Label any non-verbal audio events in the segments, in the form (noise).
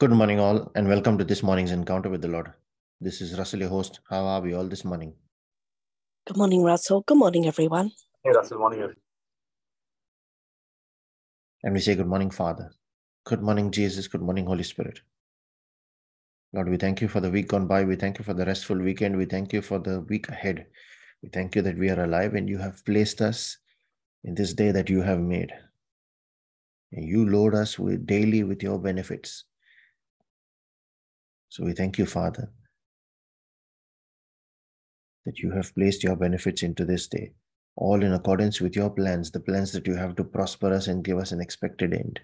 Good morning, all, and welcome to this morning's encounter with the Lord. This is Russell, your host. How are we all this morning? Good morning, Russell. Good morning, everyone. Hey, Russell, morning. everyone. And we say, Good morning, Father. Good morning, Jesus. Good morning, Holy Spirit. Lord, we thank you for the week gone by. We thank you for the restful weekend. We thank you for the week ahead. We thank you that we are alive and you have placed us in this day that you have made. And you load us with daily with your benefits. So we thank you, Father, that you have placed your benefits into this day, all in accordance with your plans, the plans that you have to prosper us and give us an expected end.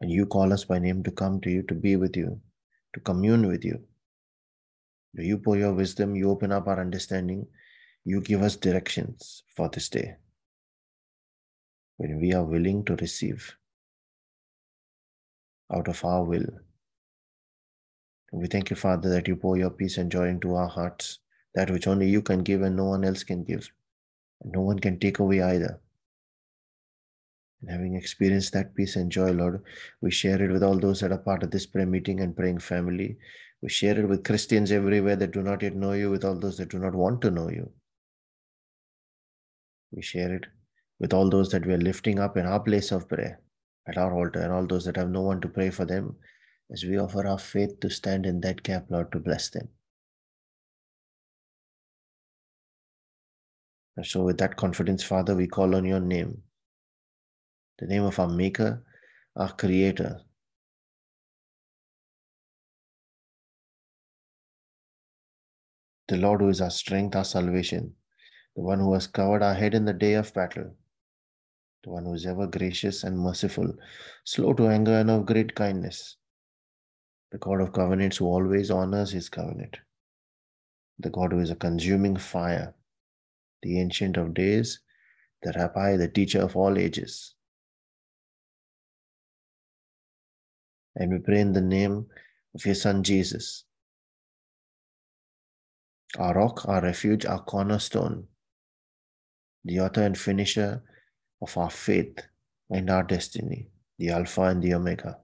And you call us by name to come to you, to be with you, to commune with you. You pour your wisdom, you open up our understanding, you give us directions for this day. When we are willing to receive out of our will. We thank you, Father, that you pour your peace and joy into our hearts, that which only you can give and no one else can give. And no one can take away either. And having experienced that peace and joy, Lord, we share it with all those that are part of this prayer meeting and praying family. We share it with Christians everywhere that do not yet know you, with all those that do not want to know you. We share it with all those that we are lifting up in our place of prayer at our altar and all those that have no one to pray for them as we offer our faith to stand in that gap, Lord, to bless them. And so, with that confidence, Father, we call on your name, the name of our Maker, our Creator. The Lord who is our strength, our salvation, the one who has covered our head in the day of battle, the one who is ever gracious and merciful, slow to anger and of great kindness, the God of covenants who always honors his covenant, the God who is a consuming fire, the ancient of days, the rabbi, the teacher of all ages. And we pray in the name of your Son Jesus, our rock, our refuge, our cornerstone, the author and finisher of our faith and our destiny, the Alpha and the Omega.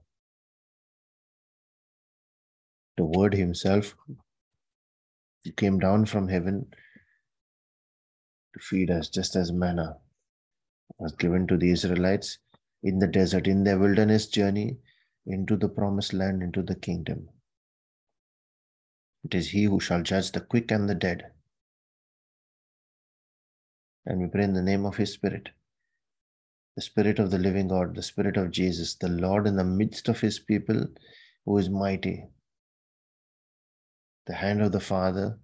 The Word Himself came down from heaven to feed us just as manna was given to the Israelites in the desert, in their wilderness journey into the promised land, into the kingdom. It is He who shall judge the quick and the dead. And we pray in the name of His Spirit, the Spirit of the living God, the Spirit of Jesus, the Lord in the midst of His people who is mighty. The hand of the Father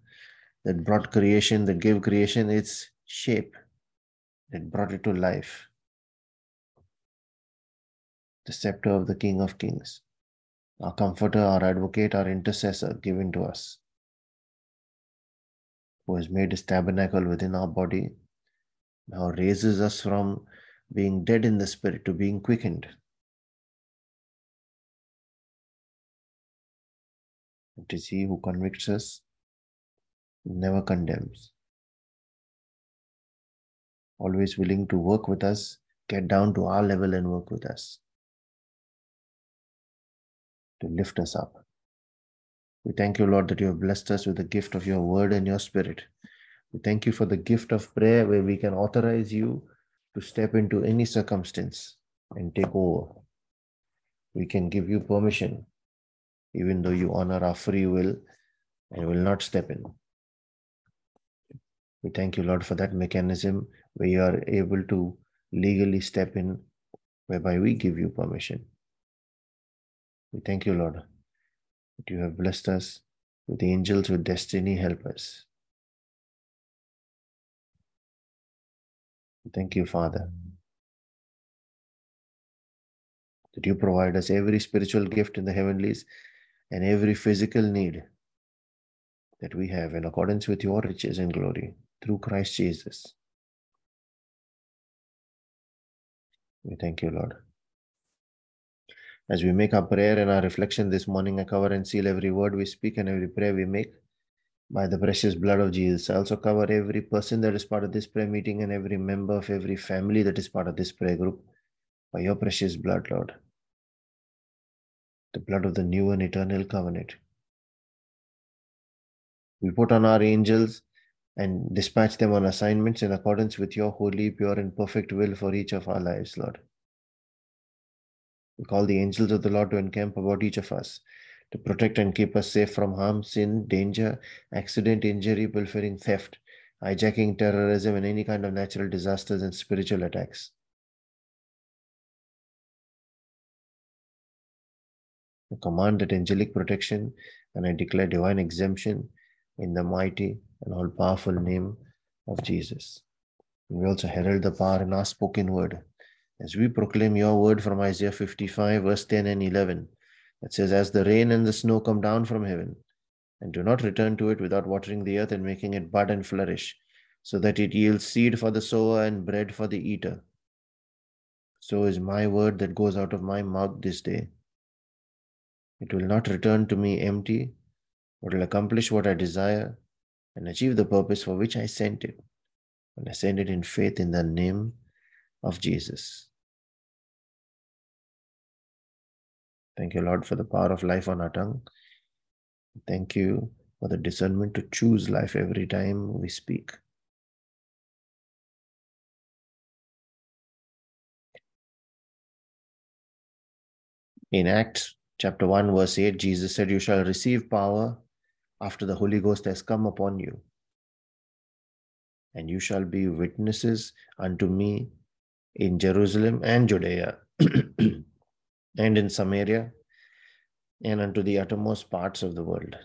that brought creation, that gave creation its shape, that brought it to life. The scepter of the King of Kings, our comforter, our advocate, our intercessor given to us, who has made his tabernacle within our body, now raises us from being dead in the spirit to being quickened. It is He who convicts us, never condemns. Always willing to work with us, get down to our level and work with us to lift us up. We thank you, Lord, that you have blessed us with the gift of your word and your spirit. We thank you for the gift of prayer where we can authorize you to step into any circumstance and take over. We can give you permission, even though you honor our free will and will not step in. We thank you, Lord, for that mechanism where you are able to legally step in, whereby we give you permission. We thank you, Lord, that you have blessed us with angels with destiny helpers. Thank you, Father, that you provide us every spiritual gift in the heavenlies and every physical need that we have in accordance with your riches and glory through Christ Jesus. We thank you, Lord. As we make our prayer and our reflection this morning, I cover and seal every word we speak and every prayer we make by the precious blood of Jesus. I also cover every person that is part of this prayer meeting and every member of every family that is part of this prayer group by your precious blood, Lord, the blood of the new and eternal covenant. We put on our angels and dispatch them on assignments in accordance with your holy, pure, and perfect will for each of our lives, Lord. We call the angels of the Lord to encamp about each of us, to protect and keep us safe from harm, sin, danger, accident, injury, pilfering, theft, hijacking, terrorism, and any kind of natural disasters and spiritual attacks. I command that angelic protection and I declare divine exemption in the mighty and all powerful name of Jesus. We also herald the power in our spoken word as we proclaim your word from Isaiah 55, verse 10 and 11. That says, As the rain and the snow come down from heaven, and do not return to it without watering the earth and making it bud and flourish, so that it yields seed for the sower and bread for the eater. So is my word that goes out of my mouth this day. It will not return to me empty, but will accomplish what I desire and achieve the purpose for which I sent it. And I send it in faith in the name of Jesus. Thank you, Lord, for the power of life on our tongue. Thank you for the discernment to choose life every time we speak. In Acts chapter 1, verse 8, Jesus said, You shall receive power after the Holy Ghost has come upon you. And you shall be witnesses unto me in Jerusalem and Judea (clears throat) and in Samaria and unto the uttermost parts of the world.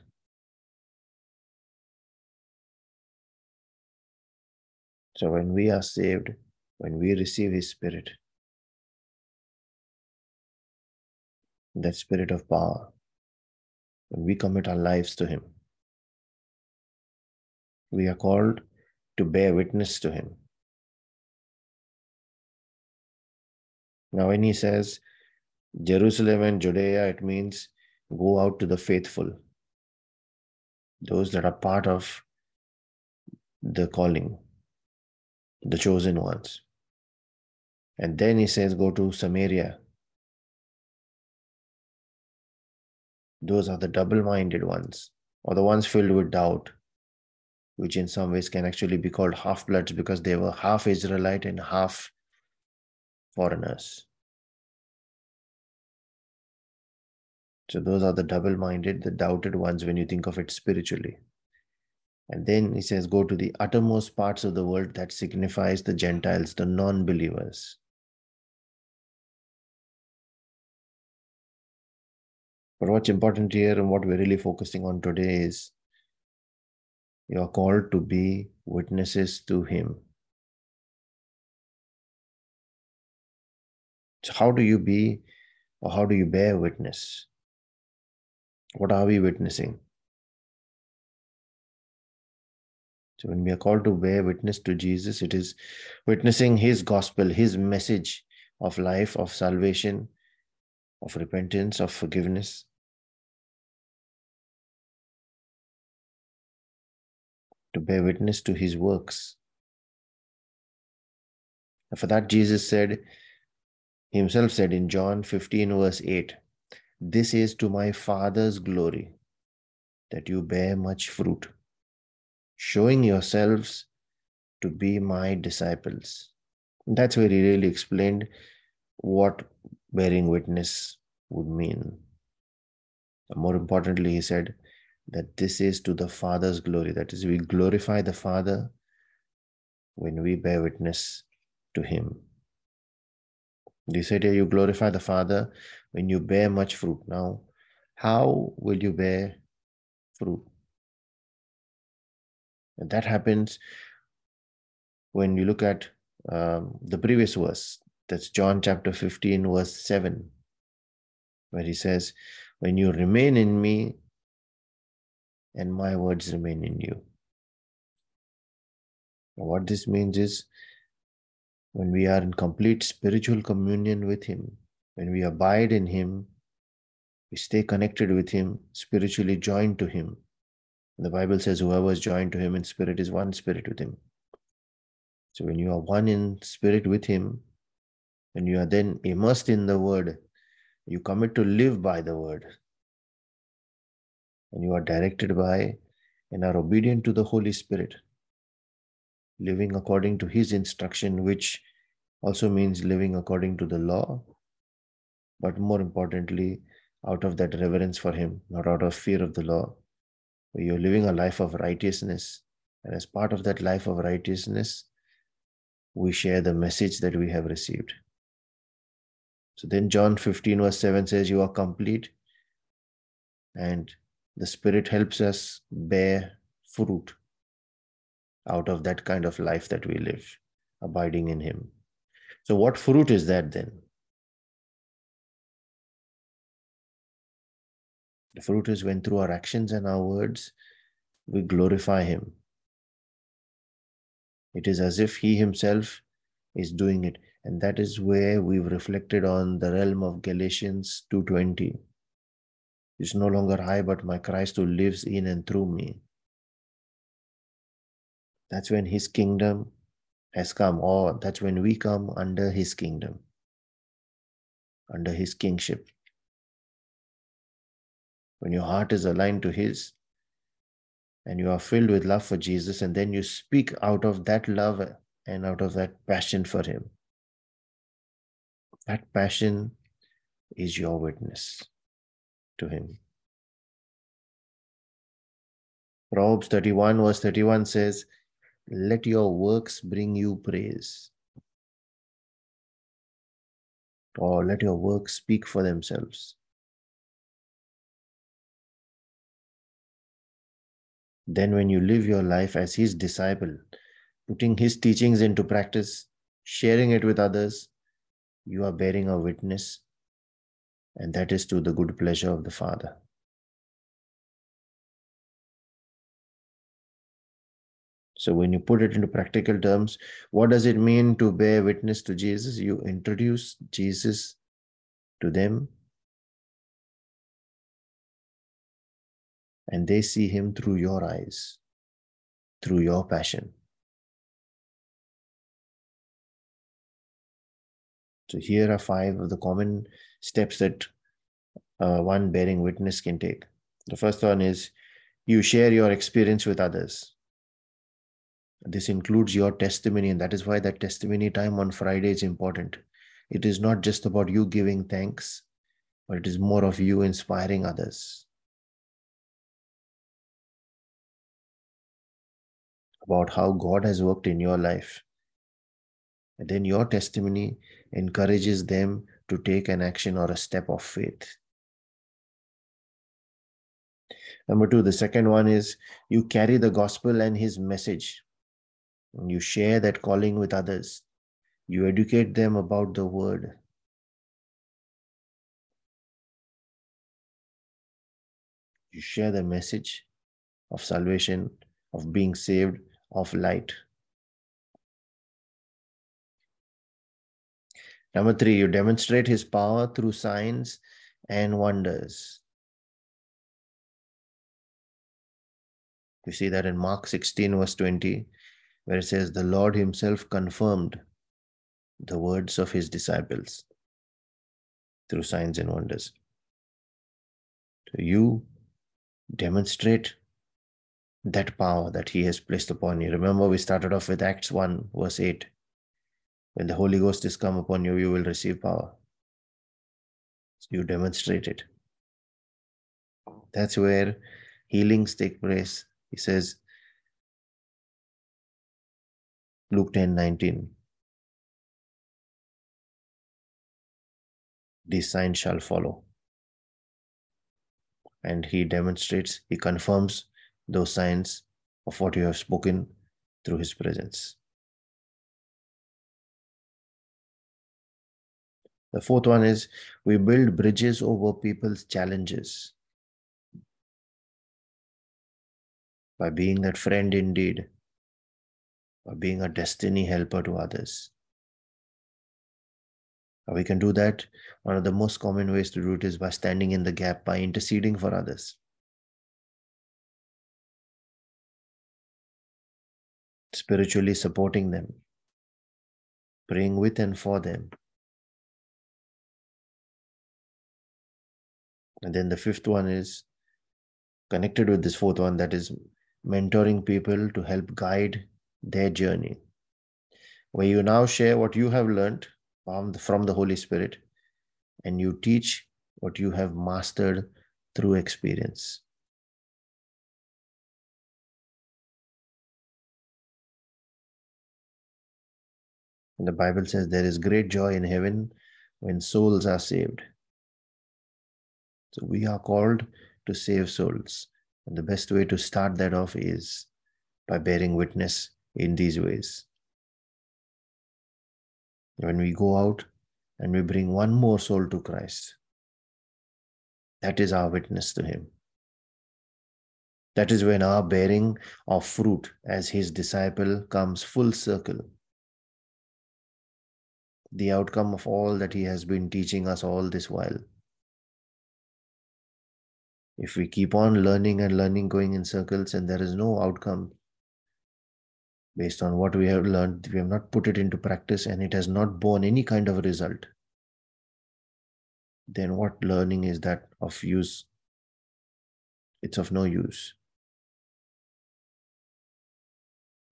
So when we are saved, when we receive His Spirit, that Spirit of power, when we commit our lives to Him, we are called to bear witness to Him. Now, when He says Jerusalem and Judea, it means go out to the faithful, those that are part of the calling, the chosen ones. And then he says, go to Samaria. Those are the double minded ones, or the ones filled with doubt, which in some ways can actually be called half bloods because they were half Israelite and half foreigners. So those are the double minded, the doubted ones when you think of it spiritually. And then he says, go to the uttermost parts of the world that signifies the Gentiles, the non believers. But what's important here and what we're really focusing on today is you are called to be witnesses to Him. So, how do you be or how do you bear witness? What are we witnessing? So, when we are called to bear witness to Jesus, it is witnessing His gospel, His message of life, of salvation, of repentance, of forgiveness. To bear witness to His works. And for that, Jesus said, Himself said in John 15, verse 8, This is to my Father's glory that you bear much fruit showing yourselves to be my disciples. That's where he really explained what bearing witness would mean. More importantly, he said that this is to the Father's glory. That is, we glorify the Father when we bear witness to Him. You said here you glorify the Father when you bear much fruit. Now, how will you bear fruit? And that happens when you look at um, the previous verse. That's John chapter 15, verse 7, where he says, When you remain in me and my words remain in you. What this means is when we are in complete spiritual communion with Him, when we abide in Him, we stay connected with Him, spiritually joined to Him, the Bible says, whoever is joined to him in spirit is one spirit with him. So when you are one in spirit with him, and you are then immersed in the word, you commit to live by the word. And you are directed by and are obedient to the Holy Spirit, living according to his instruction, which also means living according to the law, but more importantly, out of that reverence for him, not out of fear of the law. You're living a life of righteousness. And as part of that life of righteousness, we share the message that we have received. So then John 15, verse 7 says, You are complete. And the Spirit helps us bear fruit out of that kind of life that we live, abiding in Him. So, what fruit is that then? The fruit is when through our actions and our words we glorify Him. It is as if He Himself is doing it. And that is where we've reflected on the realm of Galatians 2.20. It's no longer I, but my Christ who lives in and through me. That's when his kingdom has come, or that's when we come under his kingdom, under his kingship. When your heart is aligned to his, and you are filled with love for Jesus, and then you speak out of that love and out of that passion for him. That passion is your witness to him. Proverbs 31, verse 31 says, Let your works bring you praise. Or let your works speak for themselves. Then, when you live your life as his disciple, putting his teachings into practice, sharing it with others, you are bearing a witness, and that is to the good pleasure of the Father. So, when you put it into practical terms, what does it mean to bear witness to Jesus? You introduce Jesus to them, and they see him through your eyes, through your passion. So here are five of the common steps that uh, one bearing witness can take. The first one is you share your experience with others. This includes your testimony, and that is why that testimony time on Friday is important. It is not just about you giving thanks, but it is more of you inspiring others. About how God has worked in your life. And then your testimony encourages them to take an action or a step of faith. Number two, the second one is you carry the gospel and his message. You share that calling with others. You educate them about the word. You share the message of salvation, of being saved, of light. Number three, you demonstrate his power through signs and wonders. We see that in Mark 16, verse 20, where it says, The Lord himself confirmed the words of his disciples through signs and wonders. So you demonstrate that power that he has placed upon you. Remember, we started off with Acts 1, verse 8. When the Holy Ghost is come upon you, you will receive power. So you demonstrate it. That's where healings take place. He says, Luke 10 19. These signs shall follow. And he demonstrates, he confirms those signs of what you have spoken through his presence. The fourth one is we build bridges over people's challenges by being that friend indeed, or being a destiny helper to others. We can do that. One of the most common ways to do it is by standing in the gap, by interceding for others. Spiritually supporting them, praying with and for them. And then the fifth one is connected with this fourth one that is mentoring people to help guide their journey. Where you now share what you have learned from the Holy Spirit and you teach what you have mastered through experience. And the Bible says there is great joy in heaven when souls are saved. So we are called to save souls. And the best way to start that off is by bearing witness in these ways. When we go out and we bring one more soul to Christ, that is our witness to Him. That is when our bearing of fruit as His disciple comes full circle. The outcome of all that He has been teaching us all this while. If we keep on learning and learning, going in circles, and there is no outcome based on what we have learned, we have not put it into practice, and it has not borne any kind of result, then what learning is that of use? It's of no use.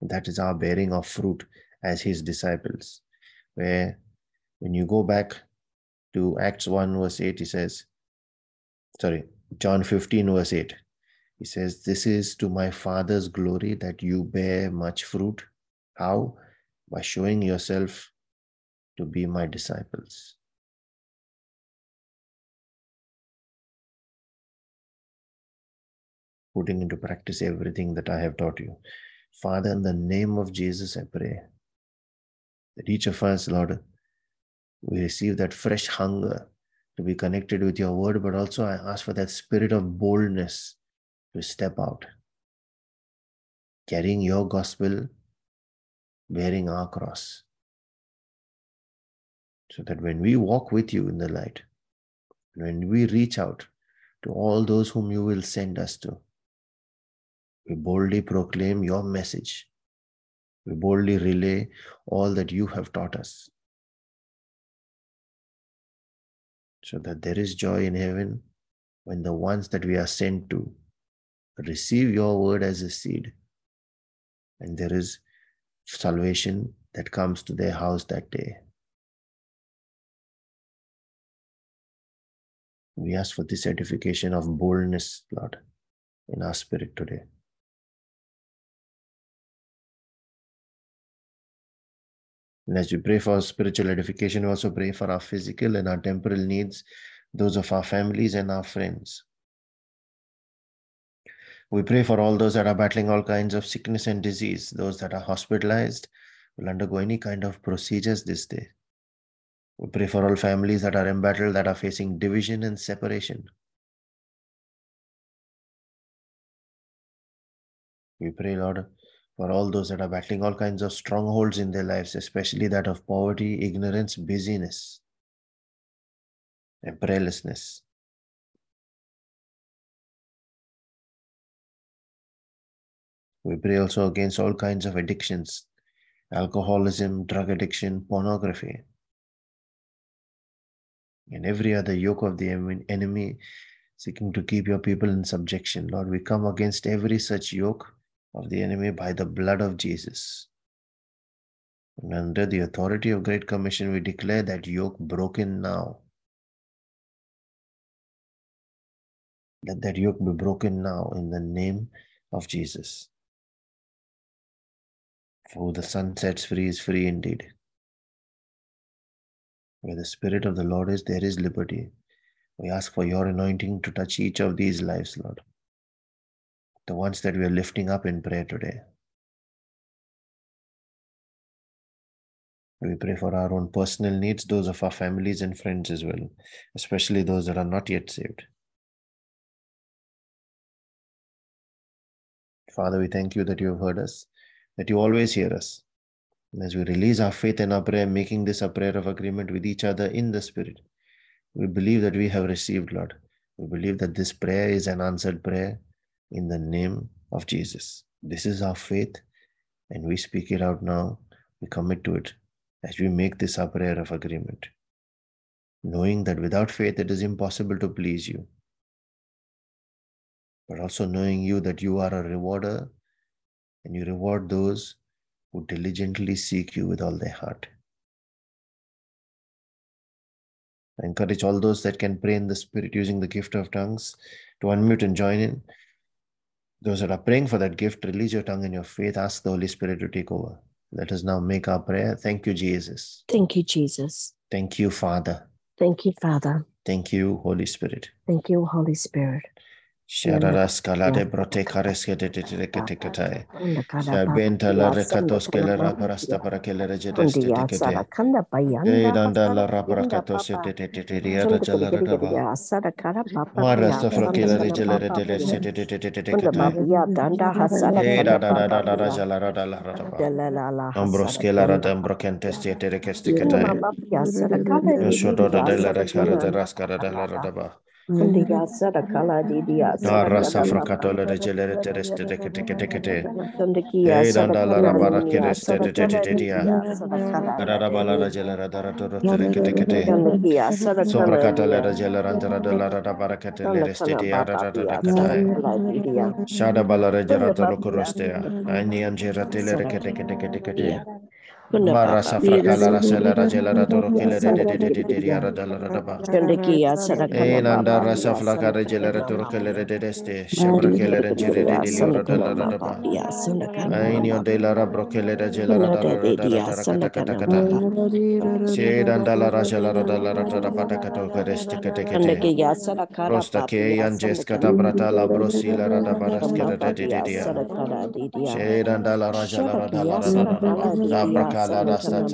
That is our bearing of fruit as his disciples. Where when you go back to Acts 1, verse 8, he says, sorry, John 15, verse 8. He says, This is to my Father's glory that you bear much fruit. How? By showing yourself to be my disciples. Putting into practice everything that I have taught you. Father, in the name of Jesus, I pray that each of us, Lord, we receive that fresh hunger to be connected with your word, but also I ask for that spirit of boldness to step out, carrying your gospel, bearing our cross. So that when we walk with you in the light, when we reach out to all those whom you will send us to, we boldly proclaim your message. We boldly relay all that you have taught us. so that there is joy in heaven when the ones that we are sent to receive your word as a seed and there is salvation that comes to their house that day. We ask for this edification of boldness, Lord, in our spirit today. And as we pray for spiritual edification, we also pray for our physical and our temporal needs, those of our families and our friends. We pray for all those that are battling all kinds of sickness and disease, those that are hospitalized will undergo any kind of procedures this day. We pray for all families that are embattled, that are facing division and separation. We pray, Lord, for all those that are battling all kinds of strongholds in their lives, especially that of poverty, ignorance, busyness, and prayerlessness. We pray also against all kinds of addictions alcoholism, drug addiction, pornography, and every other yoke of the enemy seeking to keep your people in subjection. Lord, we come against every such yoke of the enemy by the blood of Jesus. And under the authority of Great Commission, we declare that yoke broken now. Let that yoke be broken now in the name of Jesus. For the Son sets free is free indeed. Where the Spirit of the Lord is, there is liberty. We ask for your anointing to touch each of these lives, Lord the ones that we are lifting up in prayer today. We pray for our own personal needs, those of our families and friends as well, especially those that are not yet saved. Father, we thank you that you have heard us, that you always hear us. And as we release our faith in our prayer, making this a prayer of agreement with each other in the Spirit, we believe that we have received, Lord. We believe that this prayer is an answered prayer in the name of Jesus. This is our faith, and we speak it out now. We commit to it as we make this our prayer of agreement, knowing that without faith it is impossible to please you. but also knowing you that you are a rewarder and you reward those who diligently seek you with all their heart. I encourage all those that can pray in the Spirit using the gift of tongues to unmute and join in. Those that are praying for that gift, release your tongue in your faith. Ask the Holy Spirit to take over. Let us now make our prayer. Thank you, Jesus. Thank you, Jesus. Thank you, Father. Thank you, Father. Thank you, Holy Spirit. Thank you, Holy Spirit. Shararaskala de Brotecaresque de Tetekate, Sabenta la Recatosque la Raparasta para que la Regedes de Tecate, Eidanda la Raparacatose de Teteria de Jalaragaba, Marasta Frotilla de Gelare de Lesse de Tecate, Eida da da da da Jalarada la Radaba, Ambrosque la Radam Brocentes de Terecasticate, Yosoda de la Recara de Rascara de la Radaba. Dara safra katola de gelere tereste de toro antara da kete kete kete. Marasa rasa flaka kala rasta.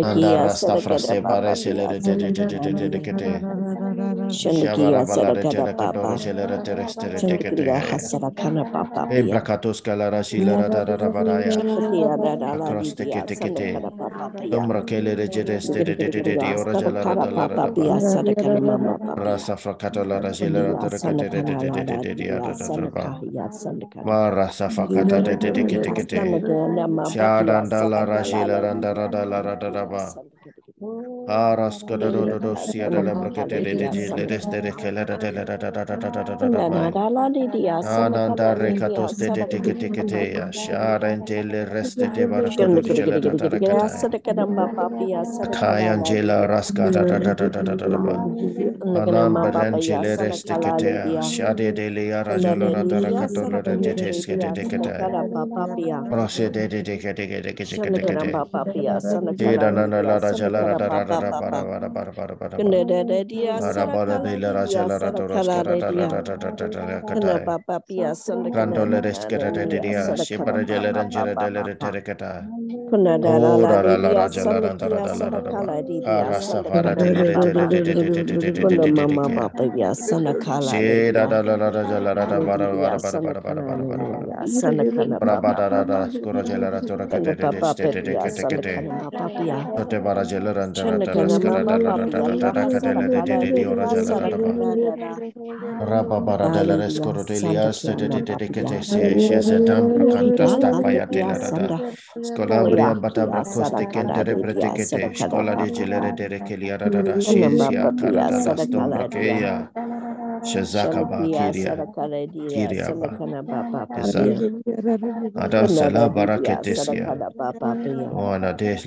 Anda rasta frase te. Te. Ora. Rasa frakata la rasi Sha da da la ra shi la ra da da da da ba. Aras Gododosia de la Bracate de Ledes de Kelera de la Ananda Recatos de Ticatecatea, Shara and Tele Reste de Baracatella de Tacata, Kayangela Rascata de Anam Barangele Resticatea, Shade de Liara de la Racatola de Tesca de Decata, Rose de Decata de Decata, Deda Nana Lara Jalara Papa, Rababara de Scola. Shazakaba Kiria Kiria Adam Des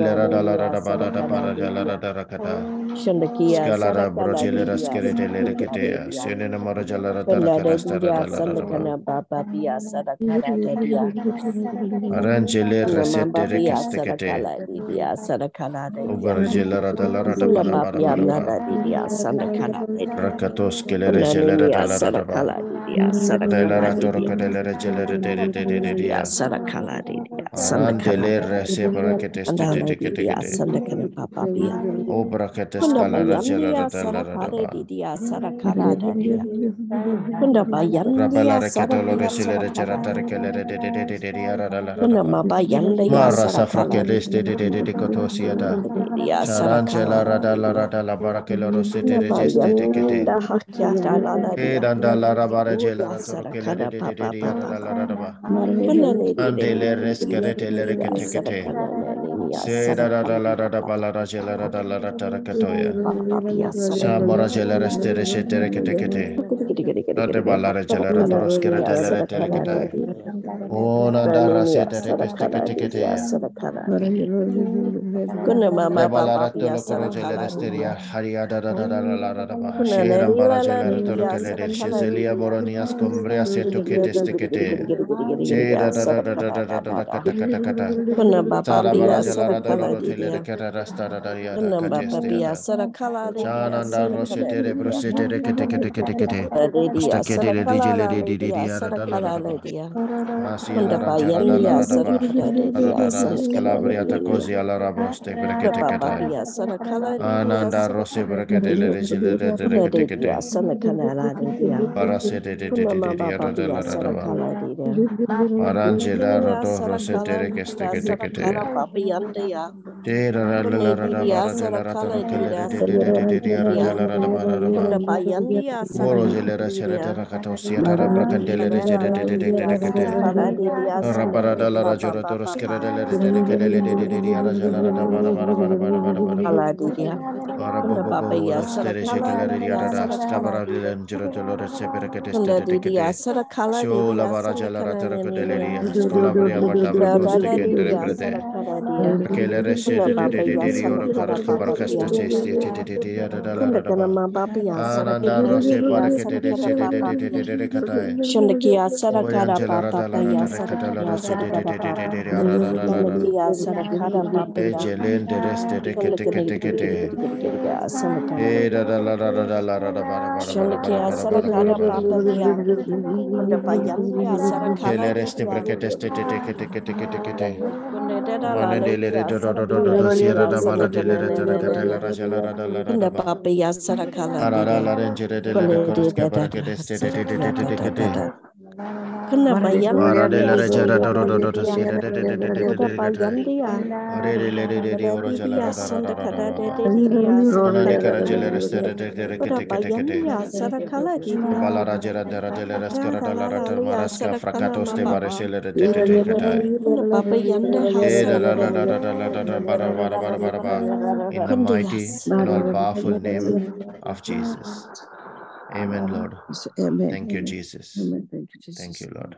de Rada Rada Rada Rakata Pelada dia salakana baba bia sadakana dia. Aranjele Di rekestekete. Dia Di dia. Ubarjele rata lara da bala bala bala. Di sadakana dia. Di kele rejele rata lara da Di Dia sadakana dia. Lara toro kadele rejele rete Di rete dia. Di dia. Aranjele rese brakete stete tete tete. Dia Di baba bia. Di skala rejele rata lara da bala. Dia sadakana Di de de de de re de de de de de ya la de re de de re ya da da. Ya da la ya. De de Ara la la Rada de de de de de de de Kunda bayandi Rabala ya reketolo sadaka resile sadaka recerata rekelere de de de de de de ara la la Kunda ma bayandi ya Mara sadaka safrakeles de de de de de kotosiada. ya Charance la sadaka rada la rada la barakelo rosete Kunda regeste de kete. bayanda hakya da la E danda la rabara jela ya ratoro sadaka kele de de de de pa de pa ara la la ya ya rada ya ya ya ya lo ba. De de ya de de ya de de de de de de de de papi la ya radava. sarakala dida. Arangela Ya rodo rose sarakala tere dida keste ya kete sarakala kete. papi yande ya. De ra la la Kune rada didi ya bara de la rata sarakala rokele dida de de de de de de yara de ya. la rada bara raba. Kunda bayandi ya Moro sarakala jele resere de dida. rakato siata rabra candele de de de de de de Ya de kete. sarakala dida ya Rabara sande da la papa rajora papa toros kere papa. de le de de kele le de de de de yara jala rada bara bara bara bara bara bara bara. Kala dida. Bara bo Kunda bo papa bo ya ros tere sarakala shekele de dida ya yara da sarakala skabara de dida. lenjero de lore sepere kete ste Kunda de didi ya kete. sarakala dida Sho la ya bara jala sarakala rata Scolabria proste de de de de de de de da da la da rose para de de de de de de de de la de de de de de papa. de ara da da da E jelen de reste de E da da la da da da la da da da da sarakara ba da. papapiya. Kunda payandiya sarakara Kele reste didiya. brekete ste de de kete kete kete kete. Kunda dada la Manandele re didiya do do do do do do sierra da bala dele sarakara re ne tere ne ne kate la raja la rada la rada Kunda ba. papiya sarakara la rengere de le Kunda records dida ke da para ke da de ste de de de de sarakara de da de da da kete. da. Kuna Ara la bayandia reja da do do do sarakala do do dia. siere de de de de de de Kuna de kete. bayandia. Are de le de de de Kada oro jala dia rada rada sanda rada kada ba de ba. de de dia Manande sarakala kara de jele de. reste de de de Kuna kete kete kete. bayandia sarakala dia. Bala raja ra de ra de le res Da kara da da la la la rata lia maraska sarakana frakatos te bare mababa. shele de de de de kete. Kuna baba yanda ha E da la la sarakala la dia. da da la da da ba da ba da ba da ba da ba. In the Kundi mighty yas. and all powerful name of Jesus. Amen, Lord. Amen. Thank you, Jesus. Amen. Thank you, Jesus. Thank you, Lord.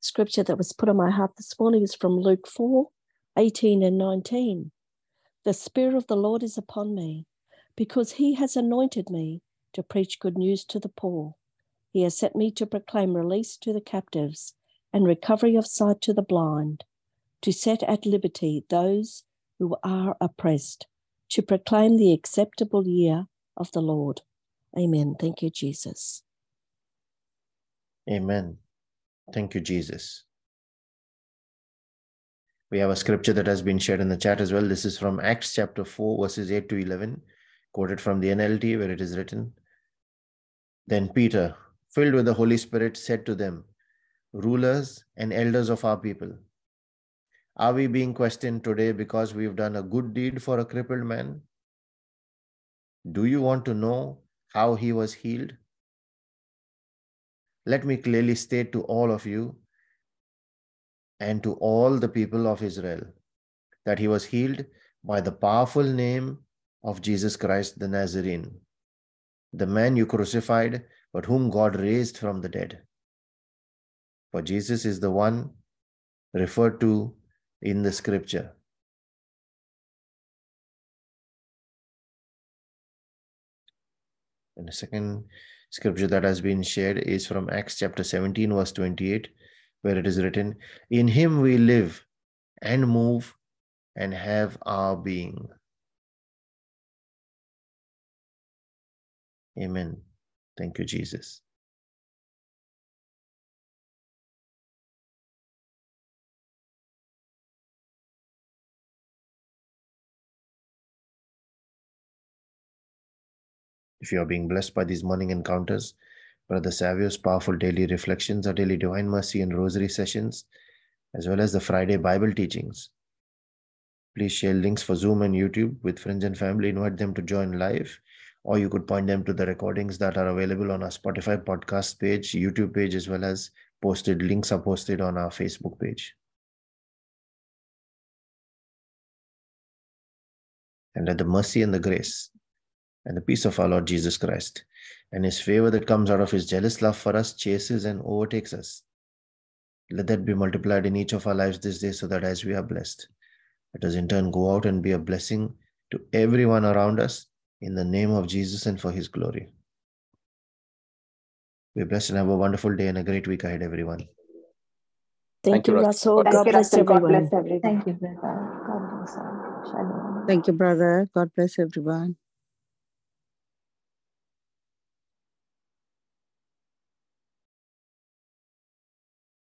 Scripture that was put on my heart this morning is from Luke 4 18 and 19. The Spirit of the Lord is upon me because he has anointed me to preach good news to the poor. He has sent me to proclaim release to the captives and recovery of sight to the blind, to set at liberty those who are oppressed, to proclaim the acceptable year of the Lord. Amen. Thank you, Jesus. Amen. Thank you, Jesus. We have a scripture that has been shared in the chat as well. This is from Acts chapter 4, verses 8 to 11, quoted from the NLT, where it is written Then Peter, filled with the Holy Spirit, said to them, Rulers and elders of our people, are we being questioned today because we've done a good deed for a crippled man? Do you want to know how he was healed? Let me clearly state to all of you and to all the people of Israel that he was healed by the powerful name of Jesus Christ the Nazarene, the man you crucified, but whom God raised from the dead. For Jesus is the one referred to in the scripture. And the second scripture that has been shared is from Acts chapter 17, verse 28, where it is written, In him we live and move and have our being. Amen. Thank you, Jesus. If you are being blessed by these morning encounters, Brother Savio's powerful daily reflections, our daily divine mercy and rosary sessions, as well as the Friday Bible teachings, please share links for Zoom and YouTube with friends and family. Invite them to join live, or you could point them to the recordings that are available on our Spotify podcast page, YouTube page, as well as posted links are posted on our Facebook page. And let the mercy and the grace and the peace of our Lord Jesus Christ and his favor that comes out of his jealous love for us chases and overtakes us. Let that be multiplied in each of our lives this day so that as we are blessed, let us in turn go out and be a blessing to everyone around us in the name of Jesus and for his glory. Be blessed and have a wonderful day and a great week ahead, everyone. Thank, Thank you, Russell. God, God, bless, everyone. God bless everyone. Thank you, brother. God bless. Shalom. Thank you, brother. God bless everyone.